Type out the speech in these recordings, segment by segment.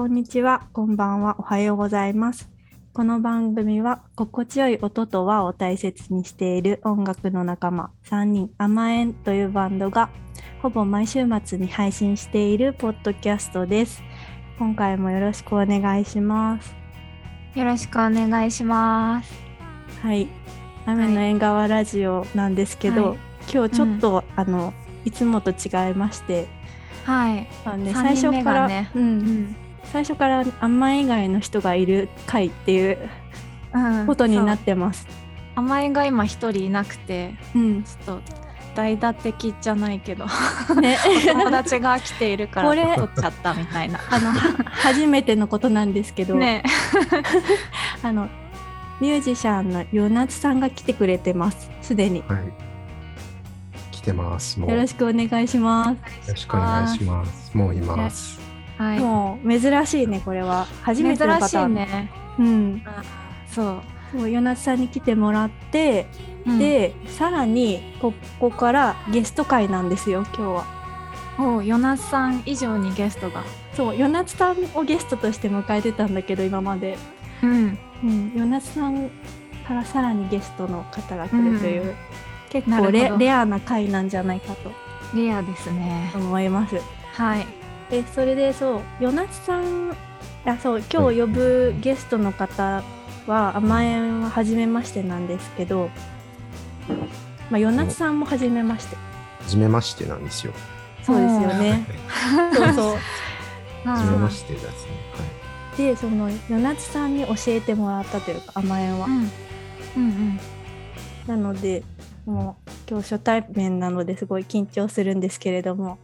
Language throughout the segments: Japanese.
こんにちは、こんばんは、おはようございます。この番組は心地よい音と和を大切にしている音楽の仲間3人甘えんというバンドがほぼ毎週末に配信しているポッドキャストです。今回もよろしくお願いします。よろしくお願いします。はい、雨の縁側ラジオなんですけど、はい今日ちょっと、あのいつもと違いまして、はい。あのね、三最初から、がねう、うんん。最初から甘え以外の人がいる回っていううんことになってます。甘えが今一人いなくて、うん、ちょっと代打的じゃないけど、ね友達が来ているから取っちゃったみたいな。あのは初めてのことなんですけど、ね。あのミュージシャンの与那津さんが来てくれてます。すでに。よはい。来てます。もう。ろしくお願いします。よろしくお願いします。もういます。はい。もう珍しいねこれは初めての珍しパターン。いね。うん。そう。そう与那津さんに来てもらって、うん、でさらにここからゲスト会なんですよ今日は。もうヨナスさん以上にゲストが。そう与那津さんをゲストとして迎えてたんだけど今まで。うん。うん、与那津さんからさらにゲストの方が来るという、うん結構レレアな回なんじゃないかとレアですね。思います。はい。でそれでそう与那津さんあそう今日呼ぶゲストの方は甘えんは初めましてなんですけど、まあ、与那津さんも初めまして初めましてなんですよ。そうですよね。そうそう 初めましてですね。でその与那津さんに教えてもらったというか甘えんは。うん。うんうん。なのでもう今日初対面なのですごい緊張するんですけれども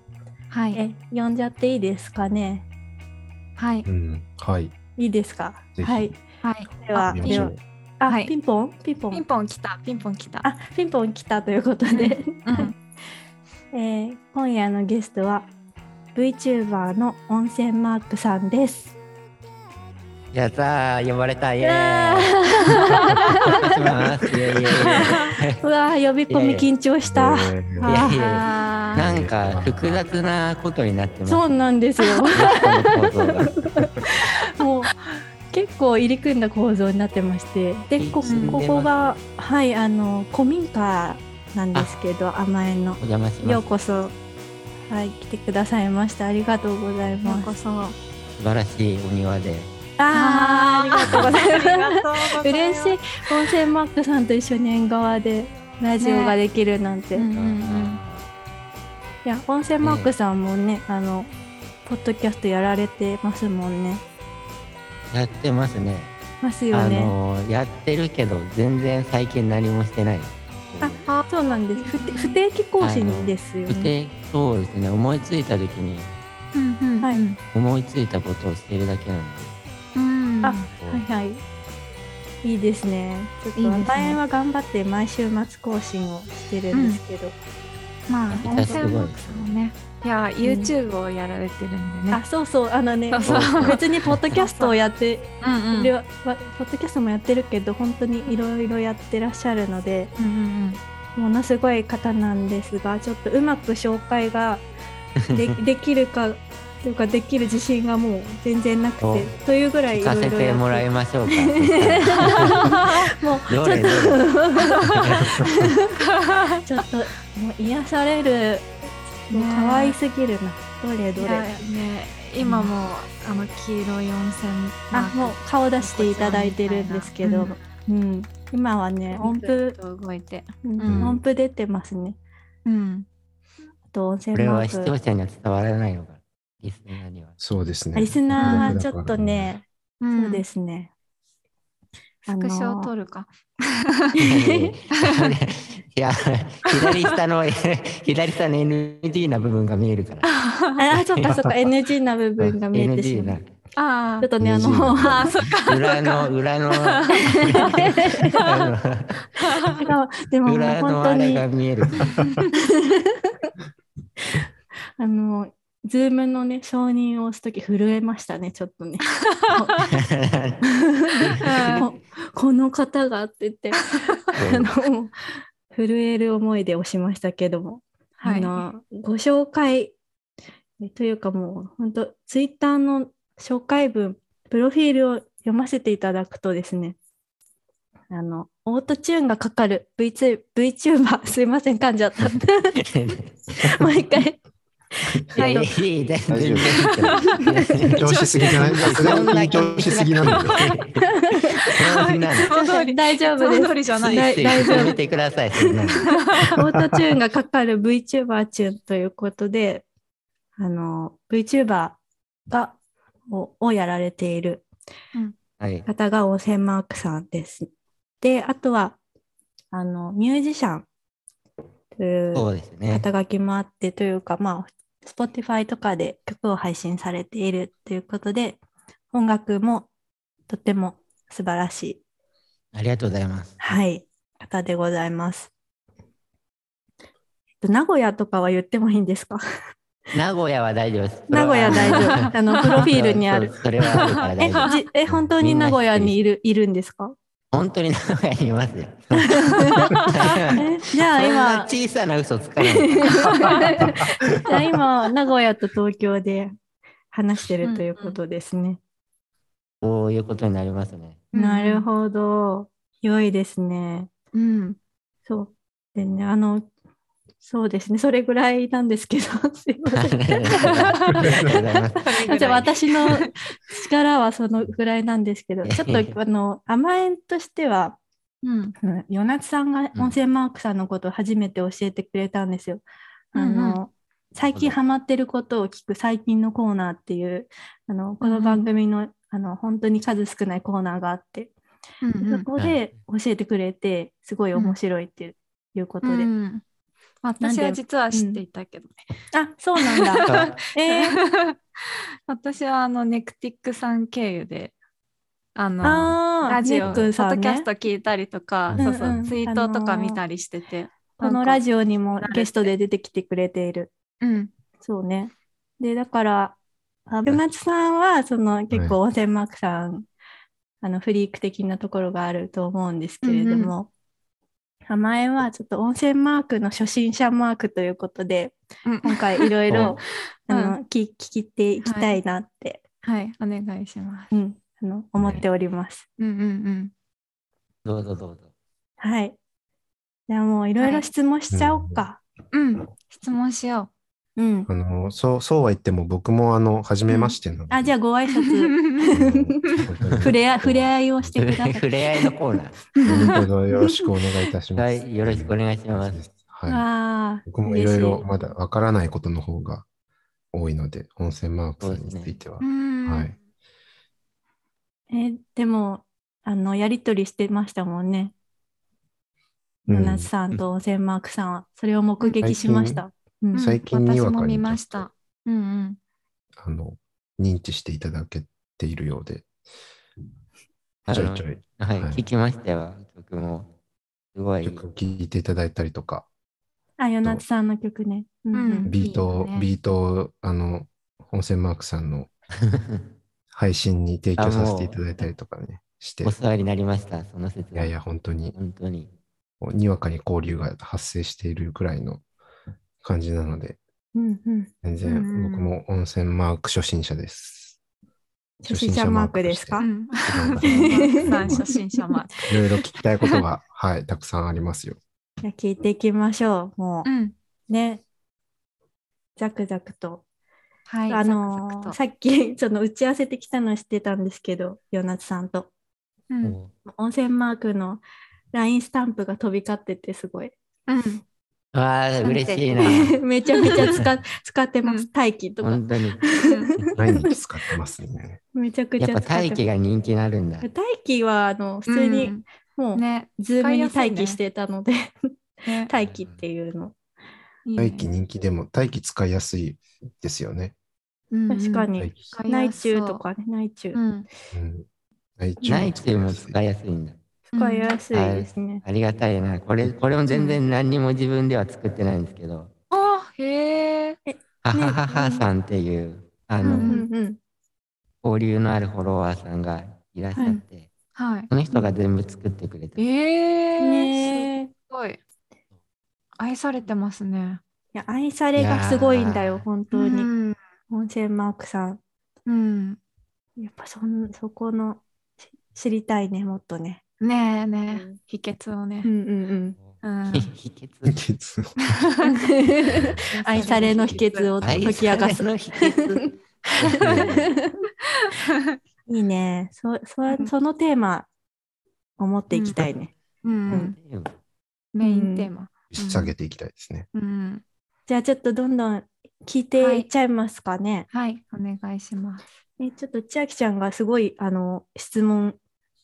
はい。え呼んじゃっていいですかね？はいはい。。うん。はい。いいですか？はいはい。では見ましょう。あ、はいピンポン？ピンポンピンポン来た。ピンポン来た。あピンポン来たということで、うん。えー今夜のゲストは VTuber の温泉マークさんです。やったー呼ばれたイエうわー イしますイエイイエイイエイーうわー呼び込み緊張した。なんか複雑なことになってます。そうなんですよ。もう結構入り組んだ構造になってまして。でこうんここがはいあの古民家なんですけど甘えんの。お邪魔します。ようこそ。はい来てくださいました。ありがとうございようますこそ。素晴らしいお庭で。あーあ ありがとうございます。嬉しい。温泉マックさんと一緒に縁側でラジオができるなんて、うんいうんうんや温泉マックさんもねあのポッドキャストやられてますもんね。やってますね。あますよね。のーやってるけど全然最近何もしてない。あそうなんです。不定不定期更新ですよね。不定そうですね。思いついた時に。うんうんはい。思いついたことをしてるだけなんで。うん。あはいはい。いいですね。ちょっといいですね。前は頑張って毎週末更新をしてるんですけど、まあい温泉マックスもね。いや YouTube をやられてるんでねあ。そうそうあのねそうそう別にポッドキャストをやってうんうんポッドキャストもやってるけど本当にいろいろやってらっしゃるのでうんうんものすごい方なんですがちょっとうまく紹介がで できるかというかできる自信がもう全然なくておというぐらいい聞かせてもらいましょうか。もうちょっどれどれと ちょっともう癒される。もう可愛すぎるな、どれうん。どれね今もあの黄色い温泉あもう顔出していただいてるんですけど、うん。今はね音符、と動いて。うん。うん。音符出てますね。うん。あと温これは泉マーク。視聴者には伝わらないのかリスナーにはそうですね。あリスナー僕だからちょっと。ね、うんそうですねスクショ撮るか。いや、左下の、左下の NG な部分が見えるから。あそっかそっか NG な部分が見えてし NG なまう。あちょっとねあのなあ、そっか。裏の、裏の、あでも裏の本当にあれが見える。あのズームのね承認を押すとき震えましたねちょっとね。ここの方がって言ってあの震える思いで押しましたけども、はい。あのご紹介えというかもう本当ツイッターの紹介文、プロフィールを読ませていただくとですね、あの、オートチューンがかかる。V2 VTuber、すいません、噛んじゃった。もう一回。いやいやいや全然緊張しすぎじゃないさすがに緊張しすぎなんだよ。そんなのいつも通り大丈夫です通りじゃない大大丈夫やめてください。オートチューンがかかる VTuber チューンということで、あの、VTuber が、ををやられているはい。方がオーセンマークさんです。で、あとは、あの、ミュージシャンというそうですね。肩書きもあってというか、まあ、Spotify とかで曲を配信されているということで、音楽もとても素晴らしい、ありがとうございます。はい、方でございます。えっと名古屋とかは言ってもいいんですか？名古屋は大丈夫です。名古屋大丈夫。あの、プロフィールにあるそれはえ、本当に名古屋にいるいるんですか？本当に名古屋にいますよ。え じゃあそんな今、小さな嘘つかない。じゃあ今、名古屋と東京で話してるということですね。こういうことになりますね。なるほど。良いですね。うん。そう。でね、あの、そうですね。それぐらいなんですけど、すいまあせん。じゃあ私の 力はそのぐらいなんですけど、ちょっとあの甘えんとしては、うん。うん与那津さんがうん。温泉マークさんのことを初めて教えてくれたんですよ。うんうん。あの最近ハマってることを聞く最近のコーナーっていうあのこの番組の,、あの本当に数少ないコーナーがあって、うん。そこで教えてくれてすごい面白いっていうことで、うん私は実は知っていたけどね。あそうなんだ。えー、私はあのネクティックさん経由であのラジオ、ねポさんね。ッドキャスト聞いたりとか、うんそうそううんうんツイートとか見たりしてて、このラジオにもゲストで出てきてくれている。うん。そうね。で、だから、あルナツさんは、その結構、温泉マークさん、あの、フリーク的なところがあると思うんですけれども、甘えはちょっと温泉マークの初心者マークということで、うん今回いろいろ、聞聞いていきたいなって、はいお願いします。うん、あの、思っております。うんうんうんどうぞどうぞ。はい。じゃあもういろいろ質問しちゃおうか。うん質問しようん。あの、そう、そうは言っても僕もあの、初めましてなので。あ、じゃあご挨う。拶、触れ合触れ合いをしてください。触れ合いのコーナー。本当によろしくお願いいたします。はい、よろしくお願いします。はい。ああ、僕もいろいろまだわからないことの方が多いので、温泉マークさんについては。うんはい。え、でも、あの、やりとりしてましたもんね。うんさんと温泉マークさんは。それを目撃しました。うんうん最近にわ私も見ました。うんうん。あの、認知していただけているようで、ちょいちょいはい、はい聞きましたよ、曲も。すごい。曲聴いていただいたりとか、あ、ヨナツさんの曲ね。うん。ビートを、いいよねビートを、あの、温泉マークさんの 配信に提供させていただいたりとかね、して、おい世話になりました、その説は。やいや、本当に、本当に。にわかに交流が発生しているくらいの感じなので、うんうん。全然僕も温泉マーク初心者です。初心者マークですか？初心者マーク。いろいろ聞きたいことが、はい、たくさんありますよ。じゃあ聞いていきましょう。もうん。う、ね。ザクザクと。はい。あのーザクザクとさっき、その打ち合わせてきたのは知ってたんですけど、ヨナツさんと。うん。も温泉マークの LINE スタンプが飛び交ってて、すごい。うん。うわあ、嬉しいな。めちゃめちゃ使使ってます。うん大気とか。本当に。毎日使ってますね。めちゃくちやっぱゃ使って大気が人気になるんだ。大気はあの普通にもう、ね。ズームに待機してたので、ね 待機っていうの。いいね大気人気でも、大気使いやすいですよね。確かに内中とかね、内中。うん。うん。内中内中も使いやすいんだ。使いやすいですね。ありがたいな。これ、これも全然何にも自分では作ってないんですけど、あ、へえ。ははははさんっていう、あの、うんうん。交流のあるフォロワーさんがいらっしゃって、はい。その人が全部作ってくれて、ええ。ねえ。いすごい。愛されてますね。や、愛されがすごいんだよ、本当に。うん。温泉マークさん。うん。やっぱそんそこのし知りたいね、もっとね。ねえねえ、うん秘訣をねう。んうんうん。秘訣。愛されの秘訣を解き明かす。の秘訣。いいね。そそそのテーマを持っていきたいね。うん。うん。メインテーマ。引き下げていきたいですね。うん。じゃあちょっとどんどん聞いていっちゃい。ますかね。はい、お願いします。えちょっと千秋ちゃんがすごいあの質問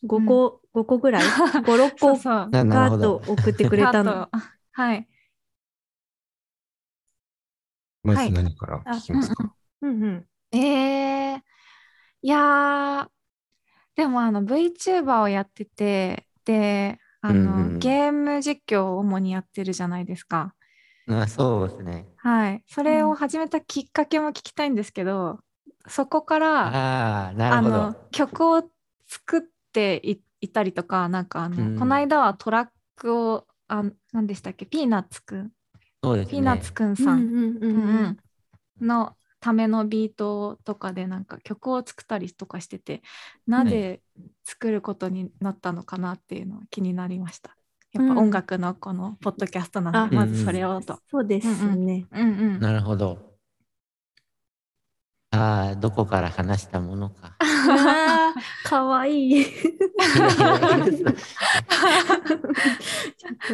5個、5個ぐらい ?5、6個？そーッ。送ってくれたの？はい。まずはい何から聞きますか、うんうん。えー、いやー、でもあの VTuber をやってて、で、あの、うんうんゲーム実況を主にやってるじゃないですか。あそうですね。はい。それを始めたきっかけも聞きたいんですけど、そこから、ああ、なあるほどの。曲を作っていいたりとか、なんかあの、うんこの間はトラックを、あ、何でしたっけ、ピーナッツくん、そうですね。ピーナッツくんうさんんうんうんうんうんのためのビートとかでなんか曲を作ったりとかしててなぜ作ることになったのかなっていうのは気になりました。やっぱうん音楽のこのポッドキャストなんで、あまずそれをと。そうですね。うんうん。なるほど。ああ、どこから話したものか。あーかわいい。ちょ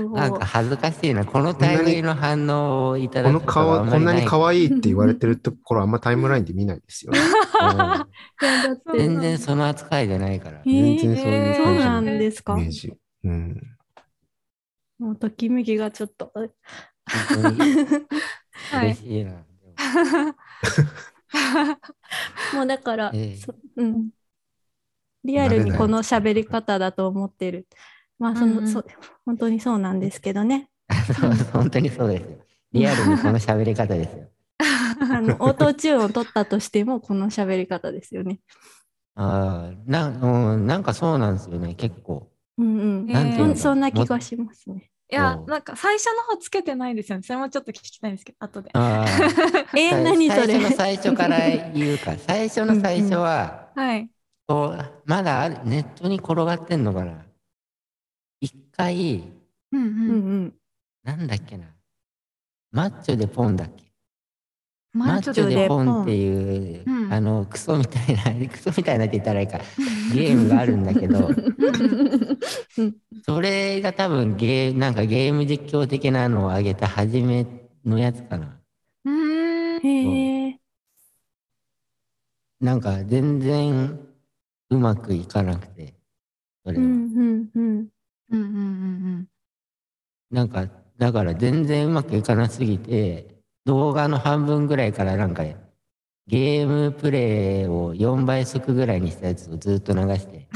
っとなんか恥ずかしいな。この類の反応をいただくこのこんなに可愛いって言われてるところあんまタイムラインで見ないですよ 全然その扱いじゃないから。えー全然そういうそうなん感じのですかイメージ。うん。もうときめきがちょっと。嬉しいな。もうだから、えうん、リアルにこの喋り方だと思ってる。まあその、うんうんそ本当にそうなんですけどね。そう本当にそうですよ。リアルにこの喋り方ですよ。あのオートチューンを取ったとしてもこの喋り方ですよね。ああ、な、うん、なんかそうなんですよね、結構。うんうん。なんていうのそんそんな気がしますね。いやなんか最初の方つけてないですよね。それもちょっと聞きたいんですけど後で。えー、何そ最初のれ。最初から言うか。最初の最初は、はい。こうまだあるネットに転がってんのかな。一回、うんう。うんうんん。なんだっけな。マッチョでポンだっけ？ママッチョでポンっていう、うんあの、クソみたいな、クソみたいなって言ったらいいか、ゲームがあるんだけど、それが多分ゲー、なんかゲーム実況的なのを上げた初めのやつかな。うーん。へえ。なんか全然うまくいかなくて、それは。うんうんうん。うんうんうんなんか、だから全然うまくいかなすぎて、動画の半分ぐらいからなんか、ゲームプレイを4倍速ぐらいにしたやつをずっと流して、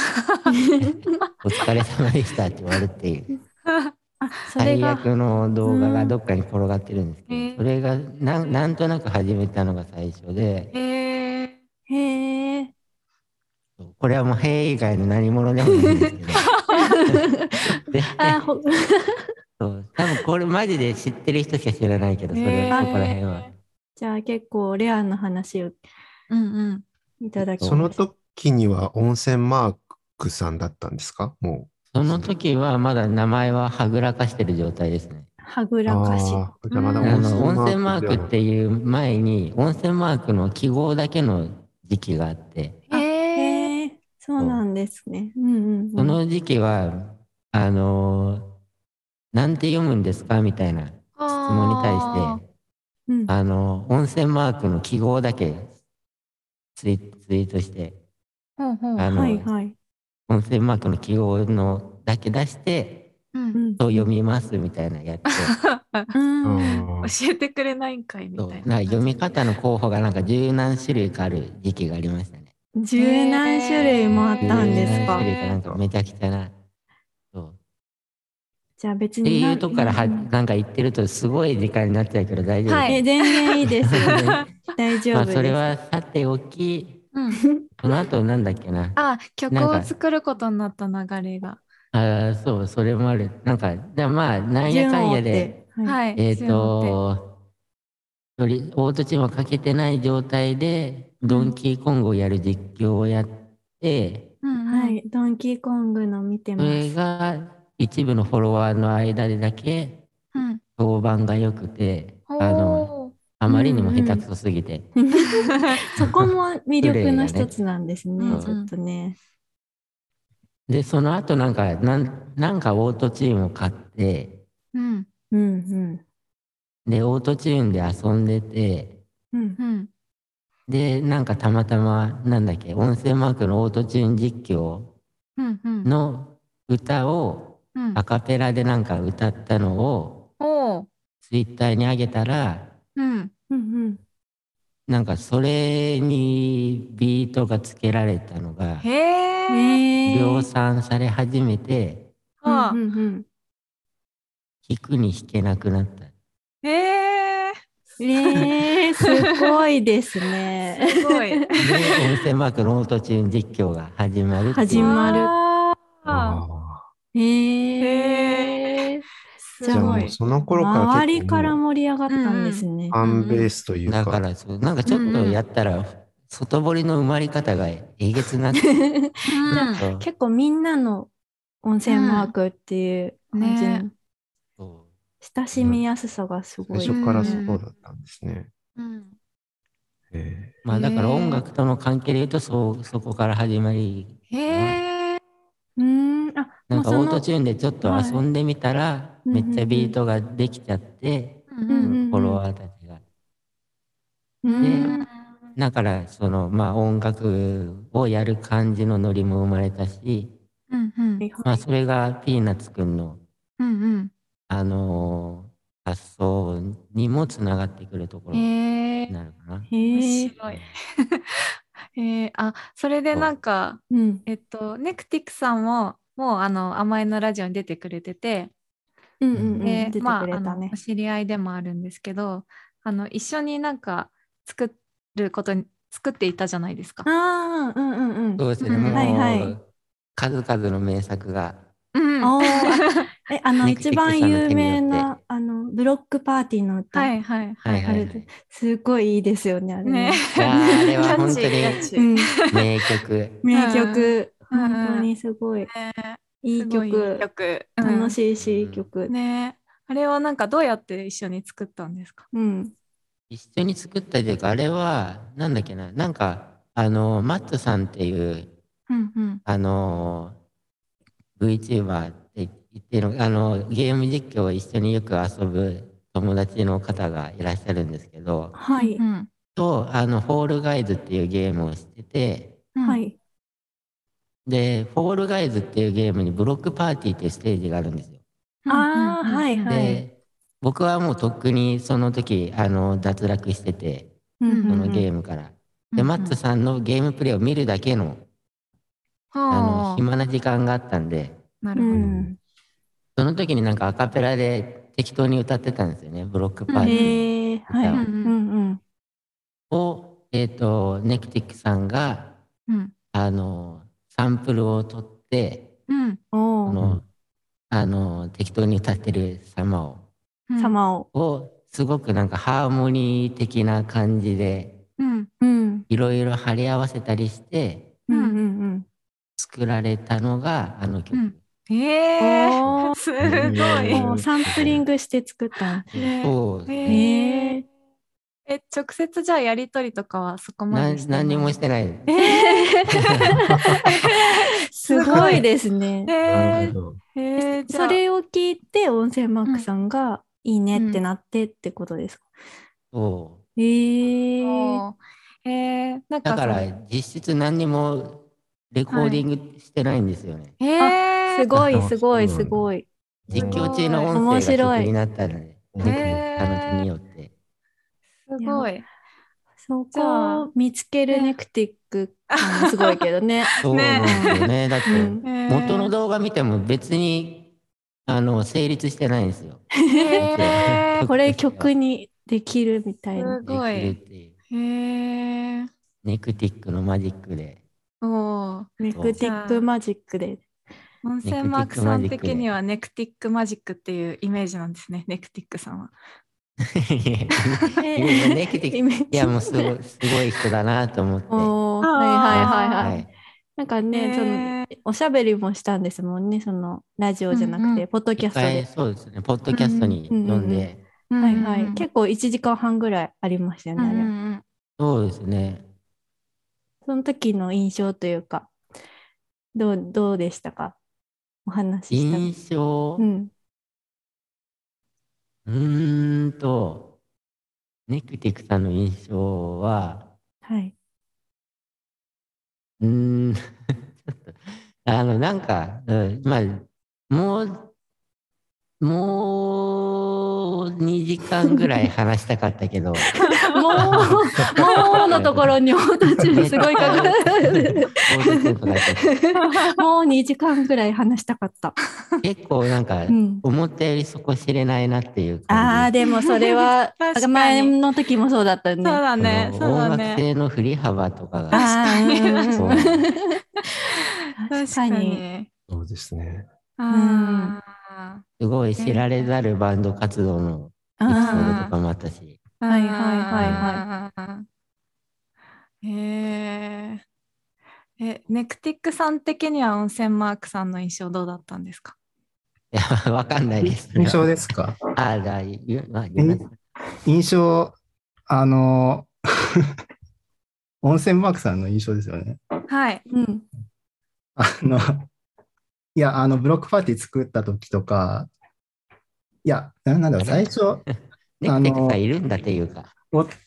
お疲れ様でしたって終わるっていう、最が。悪の動画がどっかに転がってるんですけうんど、それがなんなんとなく始めたのが最初でうん。、へえ。へえ。これはもう兵以外の何者でもないんですけど。そう多分これマジで知ってる人しか知らないけど、それ、そこら辺は。じゃあ結構レアな話をうんうん。いただきまその。時には温泉マークさんだったんですか？もその時はまだ名前ははぐらかしてる状態ですね。はぐう。らかし。温泉マークっていう前に温泉マークの記号だけの時期があって、あへえ。へえ。そうなんですね。うんうんうん。その時期は、あのーなんて読むんですか？みたいな質問に対して、うんあの温泉マークの記号だけツイツイートして。あのはいはい。温泉マークの記号のだけ出して、うんうんそう読みますみたいなやつを うんあー教えてくれないんかいみたいな。な読み方の候補がなんか十何種類かある時期がありましたね。十何種類もあったんですか？十何種。類かなんかめちゃくちゃな。じゃあ別ってにな。いうとこからはうんなんか言ってるとすごい時間になっちゃうけど大丈夫はいえ、全然いいですよ。大丈まあ夫です。それはさておき、うん。その後なんだっけな？あ、曲を作ることになった流れが。ああ、そう、それもある。なんか、でもまあ、なんやかんやで。はい。はい。えっ、そういうのってと、より、オートチームをかけてない状態で、ドンキーコングをやる実況をやって、うんは。い、ドンキーコングの見てそれます。が一部のフォロワーの間でだけうん。評判が良くて、あの、おあまりにも下手くそすぎて、そこも魅力の一つなんですね、ねちょっとね。で、その後なんか、なんなんかオートチューンを買って、ーうん。うんうん。で、オートチューンで遊んでて、うんうん。で、なんかたまたま、なんだっけ、音声マークのオートチューン実況うん。うん。の歌をうんアカペラでなんか歌ったのをツイッターに上げたら、うん。うんうん。なんかそれにビートがつけられたのが。量産され始めて、はあうんうん弾くに弾けなくなった。へえ。うん。えー、すごいですね。すごい。で、音声マークのオートチューン実況が始まる始まるあーあえー、すーじゃあごい。その頃から周りから盛り上がったんですね。ファンベースというか、だからそう、なんかちょっとやったら、外堀の埋まり方がえげつな って、結構みんなの温泉マークっていう感じの、ね。そ親しみやすさがすごい。最初からそうだったんですね。うん。えうまあだから音楽との関係で言うと、そう、そこから始まり、へえ。うーん、あ、なんかオートチューンでちょっと遊んでみたら、いめっちゃビートができちゃって、うんうんうんフォロワーたちが。うーんだから、その、まあ音楽をやる感じのノリも生まれたし、うんうんまあそれがピーナッツくんの、うんうんあのー発想にもつながってくるところに。なるかな。へ面え。白い。えー、あそれでなんかうん。えっとネクティックさんももうあの甘えのラジオに出てくれてて、うんうんうん。で出てまああのくれたねお。知り合いでもあるんですけどあの一緒になんか作ることに作っていたじゃないですか。ああ、うんうんうん。そうですね、うんもう、はいはい数々の名作が、うん え、あの、一番有名な、あの、ブロックパーティーの歌。はいはいははいい。はい。すごいいいですよね、あれねあれは本当に。名曲。名曲。うん本当にすごい。ねいい曲。曲楽い、しいし、いい曲。ねあれはなんかどうやって一緒に作ったんですか？うん。一緒に作ったというか、あれは、なんだっけな、なんか、あの、マットさんっていう、うんうんあの、VTuber って言ってるの、あの、ゲーム実況を一緒によく遊ぶ友達の方がいらっしゃるんですけど、はい。うんと、あの、フォールガイズっていうゲームをしてて、うんはい。で、フォールガイズっていうゲームにブロックパーティーっていうステージがあるんですよ。ああ、はいはい。で、僕はもうとっくにその時、あの、脱落してて、うんそのゲム。ームから。で、マットさんのゲームプレイを見るだけの、あの、はあ暇な時間があったんで、うなるほど。ん。その時になんかアカペラで適当に歌ってたんですよね、ブロックパーティーへえ、はい。うんうんうん。を、えっ、と、ネクティックさんが、うんあの、サンプルを取って、うんおの、あの、適当に歌ってる様を、うん様を。を、すごくなんかハーモニー的な感じで、うんうん。いろいろ貼り合わせたりして、うんうんうん。作られたのがあの曲。うんへえおーすごうんい。もうサンプリングして作ったそうですねへえ。え直接じゃあやりとりとかはそこまなでしてない？何にもしてない です。すごいですね。えへえじゃあそれを聞いて、音声マークさんがいいねってなってってことですか？そへえ。おーへえなんう。だかから実質何にもレコーディングしてないんですよね。へえすごい、あすごい、すごい。実況中の音面声が白い曲になったので、うんへーあの手によって。すごい。そこを見つけるネクティックすごいけどね。そうなんですよね。だって、元の動画見ても別に、あの、成立してないんですよ。これ曲にできるみたいな。すごいネクティックのマジックで。おーネクティックマジックで。温泉マークさん的にはネクティックマジックっていうイメージなんですねネクティックさんは。いや、もうすごい、すごい人だなと思って。はいはいはいはい。はい。なんかね、そのおしゃべりもしたんですもんね、そのラジオじゃなくて、うんうんポッドキャストで、。そうですね、ポッドキャストに呼んで、はいはい。結構1時間半ぐらいありましたよね、あれ。うんうんそうですね。その時の印象というか、どうどうでしたかお話しした。印象、う。うんーんと、ネクティクさんの印象は、はい。うーん、ちょっと、あの、なんか、うん、まあ、もう、もう2時間ぐらい話したかったけど、もう、もうのところにすごいかかる。オートチューンとか言ってもう2時間ぐらい話したかった。結構なんかう、ん。思ったよりそこ知れないなっていうああ。でもそれは 確かに前の時もそうだったね。そうだね、そそうだの音楽ね。性の振り幅とかが、ああ、うんうんうんそう確確かかに。に。そうですね。あすごい知られざるバンド活動のエピソードとかもあったし、ーはいはいはいはい。へえ。え、ネクティックさん的には温泉マークさんの印象どうだったんですか？いや、わかんないです。印象ですか？あ、じゃあ、言う、まあ、言います印象、あの、温泉マークさんの印象ですよね。はい。うん。あの、いや、あの、ブロックパーティー作った時とか、いや、ななんだろう、最初、ネクティクさんいるんだっていうか。お ネク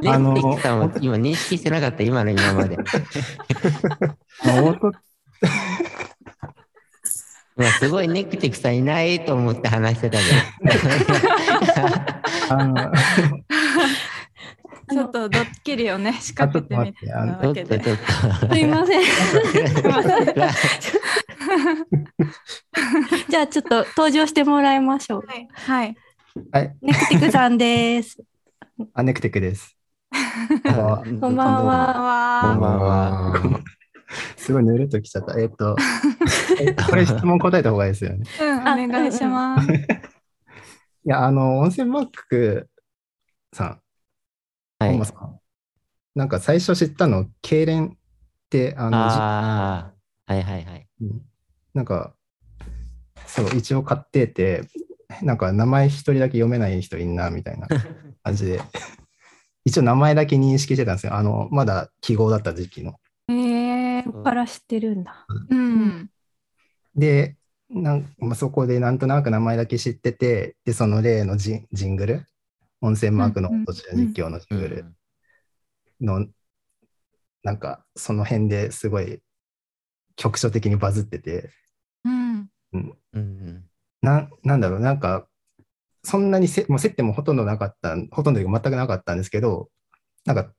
テあのィクさんは今認識してなかった、今の今まで。まあすごいネクティクさんいないと思って話してたけあのちょっとドッキリをね、仕掛けてみた。わけで。ちょっとちょっと。すいません。じゃあちょっと登場してもらいましょう。はい。はい。はい、ネクティクさんです。あ、ネクテクです。ここんばんは。こんばんは。あすごいぬるっときちゃった。えっと、えこれ質問答えた方がいいですよね。うん、あお願いします。いや、あの、温泉マークさん、はいなんか最初知ったの、痙攣って、あの、じああ、はいはいはい。うんなんか、そう、一応買ってて、なんか名前一人だけ読めない人いんな、みたいな 感じで、一応名前だけ認識してたんですよ。あの、まだ記号だった時期の。ええそこから知ってるんだ。うん。で、なんまあ、そこでなんとなく名前だけ知ってて、で、その例のジンジングル、温泉マークの実況のジングルの、なんか、その辺ですごい局所的にバズってて、うん。うん、うんうん。ななんだろう、なんか、そんなにせもう接点もほとんどなかった、ほとんど全くなかったんですけど、なんか、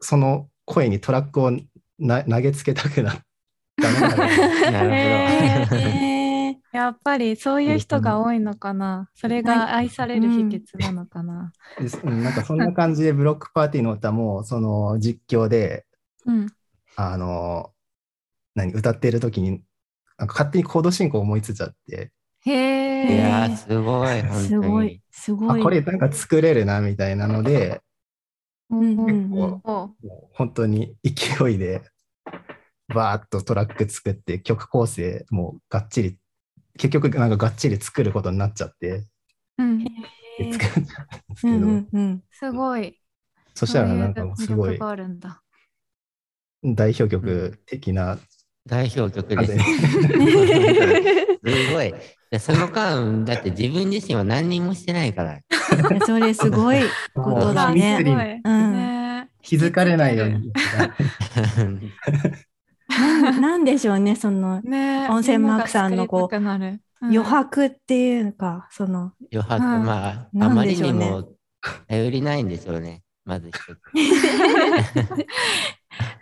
その声にトラックをな投げつけたくなったのが なるほど。へーやっぱりそういう人が多いのかな。それが愛される秘訣なのかな。うんなんかそんな感じでブロックパーティーの歌も、その実況で、うん。あの、何、歌ってる時に、なんか勝手にコード進行思いついちゃって、へいえ。やー、すごい、本当すごいすごい。これなんか作れるな、みたいなので、うんううん。もう本当に勢いで、バーッとトラック作って、曲構成もがっちり、結局なんかがっちり作ることになっちゃって、うん。で作っちゃったんですけど、うんうんうん。すごい。そしたらなんかもうすごい。代表曲的な代表曲です。で。すごい。でその間、だって自分自身は何にもしてないから。それすごいことだね。うんね気づかれないように。なんでしょうね、そのね温泉マークさんのこう余白っていうか、その、余白、うんまあ、なんあまりにも頼りないんでしょうね。まず一つ。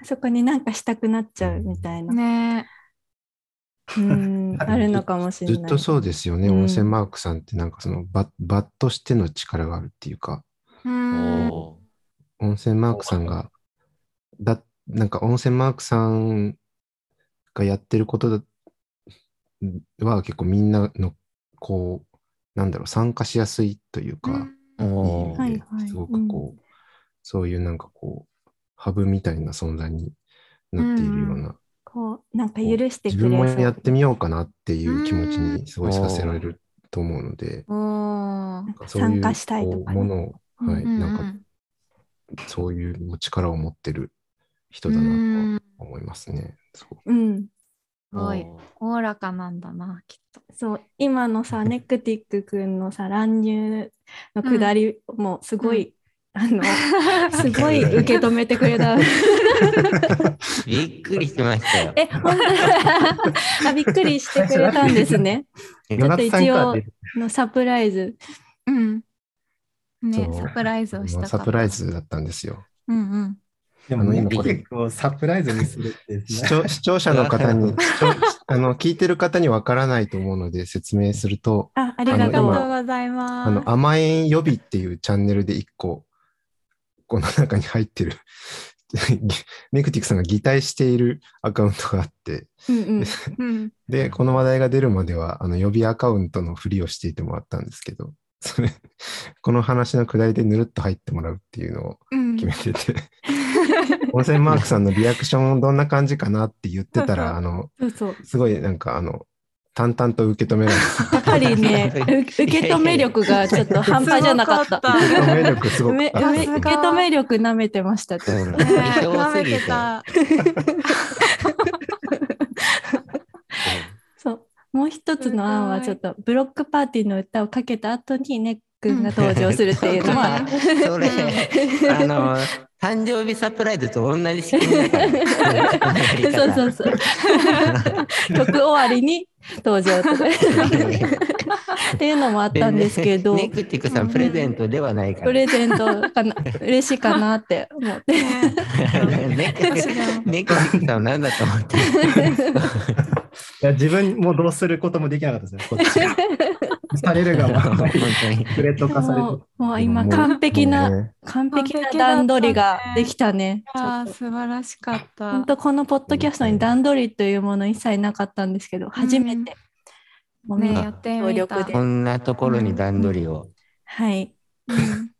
そこになんかしたくなっちゃうみたいな。ねうん、あるのかもしれない。ずっとそうですよね。うん温泉マークさんってなんかそのババッとしての力があるっていうか、うんお温泉マークさんが、だ、なんか温泉マークさんがやってることだは結構みんなのこうなんだろう、参加しやすいというか、いいおーはい意味はい。ですごくこう、そういうなんかこう、ハブみたいな存在になっているような、こうなんか許してく自れそう。分もやってみようかなっていう気持ちにすごいさせられると思うので、ういう参加したいとかね。ものを、はなんかうん。そういう力を持ってる人だうなんと思いますね。そううんすごいおーおおらかなんだなきっと。そう今のさ ネクティック君のさ乱入のくだりもすごい、あの すごい受け止めてくれた。びっくりしましたよ。え、本当？あびっくりしてくれたんですね。ちょっと一応のサプライズ。うん。ねサプライズをしたかった。まあサプライズだったんですよ。うんうん。でも、あの今ネクティックをサプライズにするって、視聴視聴者の方に、あの聞いてる方にわからないと思うので説明すると、あ、あありがとう。ございます。あの、甘えん予備っていうチャンネルで1個、この中に入ってる、ネクティックさんが擬態しているアカウントがあって、うんうん。うん。で、この話題が出るまでは、あの、予備アカウントのふりをしていてもらったんですけど、それ、この話のくだりでぬるっと入ってもらうっていうのをうん決めてて、温泉マークさんのリアクションどんな感じかなって言ってたら、あの、そうそう。すごいなんかあの、淡々と受け止められやっぱりね、う受け止め力がちょっと半端じゃなかった。受け止め力すごく受け止め力舐めてました。ちょっとう舐めててた。そう。もう一つの案はちょっとブロックパーティーの歌をかけた後にネックンが登場するっていうのは、うんそれ、あの、誕生日サプライズと同じ仕組みだから。そうそうそう。曲終わりに登場とか っていうのもあったんですけど、ネクティクさんプレゼントではないから。プレゼントかな、嬉しいかなって思って。ネクティクネクティクさんは何だと思って。いや自分もどうすることもできなかったですね、こっち。されるがま本ま当に。プレート化されてもう今完璧な、完璧な段取りができたね。ああ、素晴らしかった。本当このポッドキャストに段取りというもの一切なかったんですけど、初めて。もうみんね、なやってみた。こんなところに段取りを。はい、うん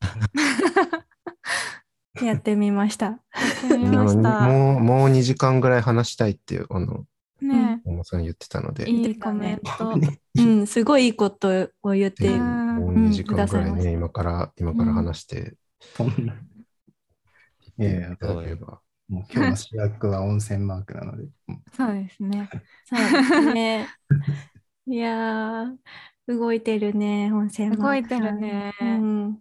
やってみました。やってみました。もう、もう2時間ぐらい話したいって、あの、ね、小野さん言ってたので、いいコメント。うん、すごいいいことを言ってもう2時間ぐらいね、今から、今から話してそんな。いやいやいただければ。もう今日の主役は温泉マークなので。そうですね。そうですね。いやー、動いてるね、温泉マーク動いてるねうん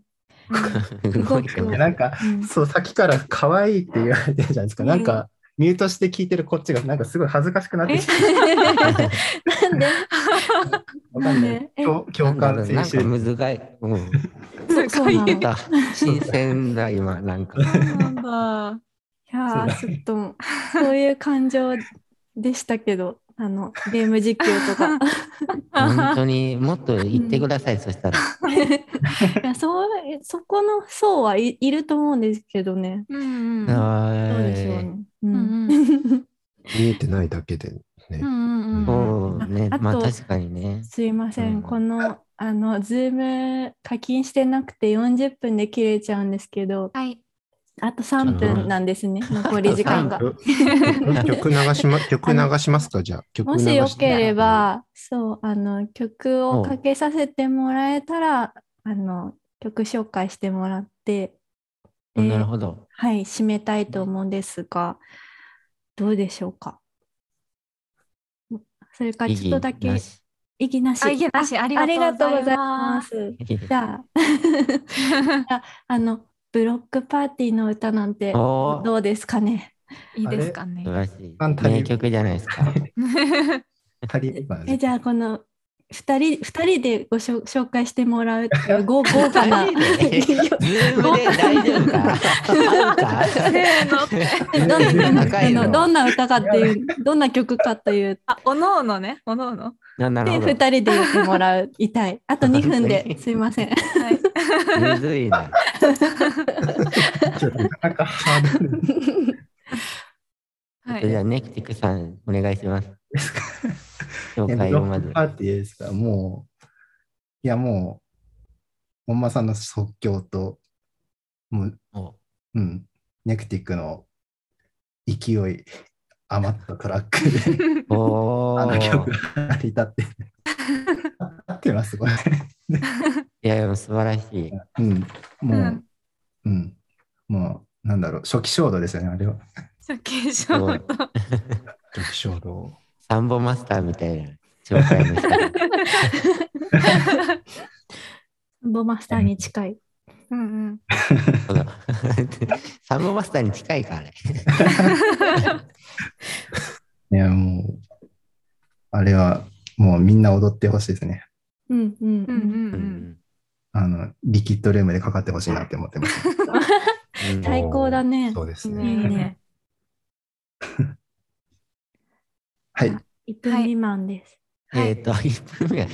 動いてますいやなんか、うんそう、さっきから可愛いって言われてるじゃないですか。なんか、ミュートして聞いてるこっちが、なんかすごい恥ずかしくなってきて、なんで？わかんない共共感なんか選手。むずがい。うん。そうそうなのいあ新鮮だ、今、なんか。そうなんだ。やー、ちょっと、そういう感情でしたけど、あの、ゲーム実況とか。本当にもっと言ってください、そしたら。いやそうそこの層はい、いると思うんですけどね。うんうん。あどうでしょうーね。ううんん見えてないだけでねう。んうんうん。そうねあ、とまあ確かにね。すいません、うんこの、あの、ズーム課金してなくて40分で切れちゃうんですけど、はい。あと3分なんですね、残り時間が。曲 曲流しま、曲流しますか？じゃあ。曲も流しよければ、そう、あの、曲をかけさせてもらえたら、あの、曲紹介してもらって、でなるほど。はい、締めたいと思うんですが、どうでしょうか？それからちょっとだけ、意義なし意義なし。あ意義なしありありがとうございまますす。じゃあ、ああの、ブロックパーティーの歌なんてどうですかね？いいですかね？名曲じゃないですか？え、じゃあ、この、二人、二人でごしょ紹介してもらうっていう 豪豪華な。どんな歌かっていう、どんな曲かという、あ、おのおのね。おのおの。で、ななるほど。二人で言ってもらいたい。あと2分でにすいません。はい。むずいな。ちょっとなかなかハードルはい。じゃあ、ネクティクさん、お願いします。ですか。紹 え介をまず。パーティーですか？もう、いや、もう、本間さんの即興と、もう、おうん、ネクティックの勢い余ったトラックで、お あの曲ーが成り立って、合ってます、これ。いやいや、素晴らしい。うん、もう、うんうん、もう、なんだろう、初期衝動ですよね、あれは。初期衝動。時衝動。サンボマスターみたいな紹介の仕方。サンボマスターに近い。うんうん。サンボマスターに近いか、あれ。いや、もう、あれは、もうみんな踊ってほしいですね。うんうんうん。うんうんあの、リキッドルームでかかってほしいなって思ってます。う ん最高だねそうですいいね。ね。はい。1分未満です。はいえっ、と、1分目。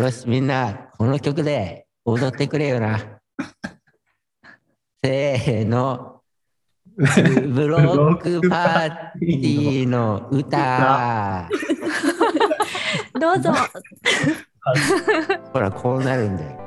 よし、みんな、この曲で踊ってくれよな。せーの。ブロックパーティーの歌。どうぞ。ほら、こうなるんだよ。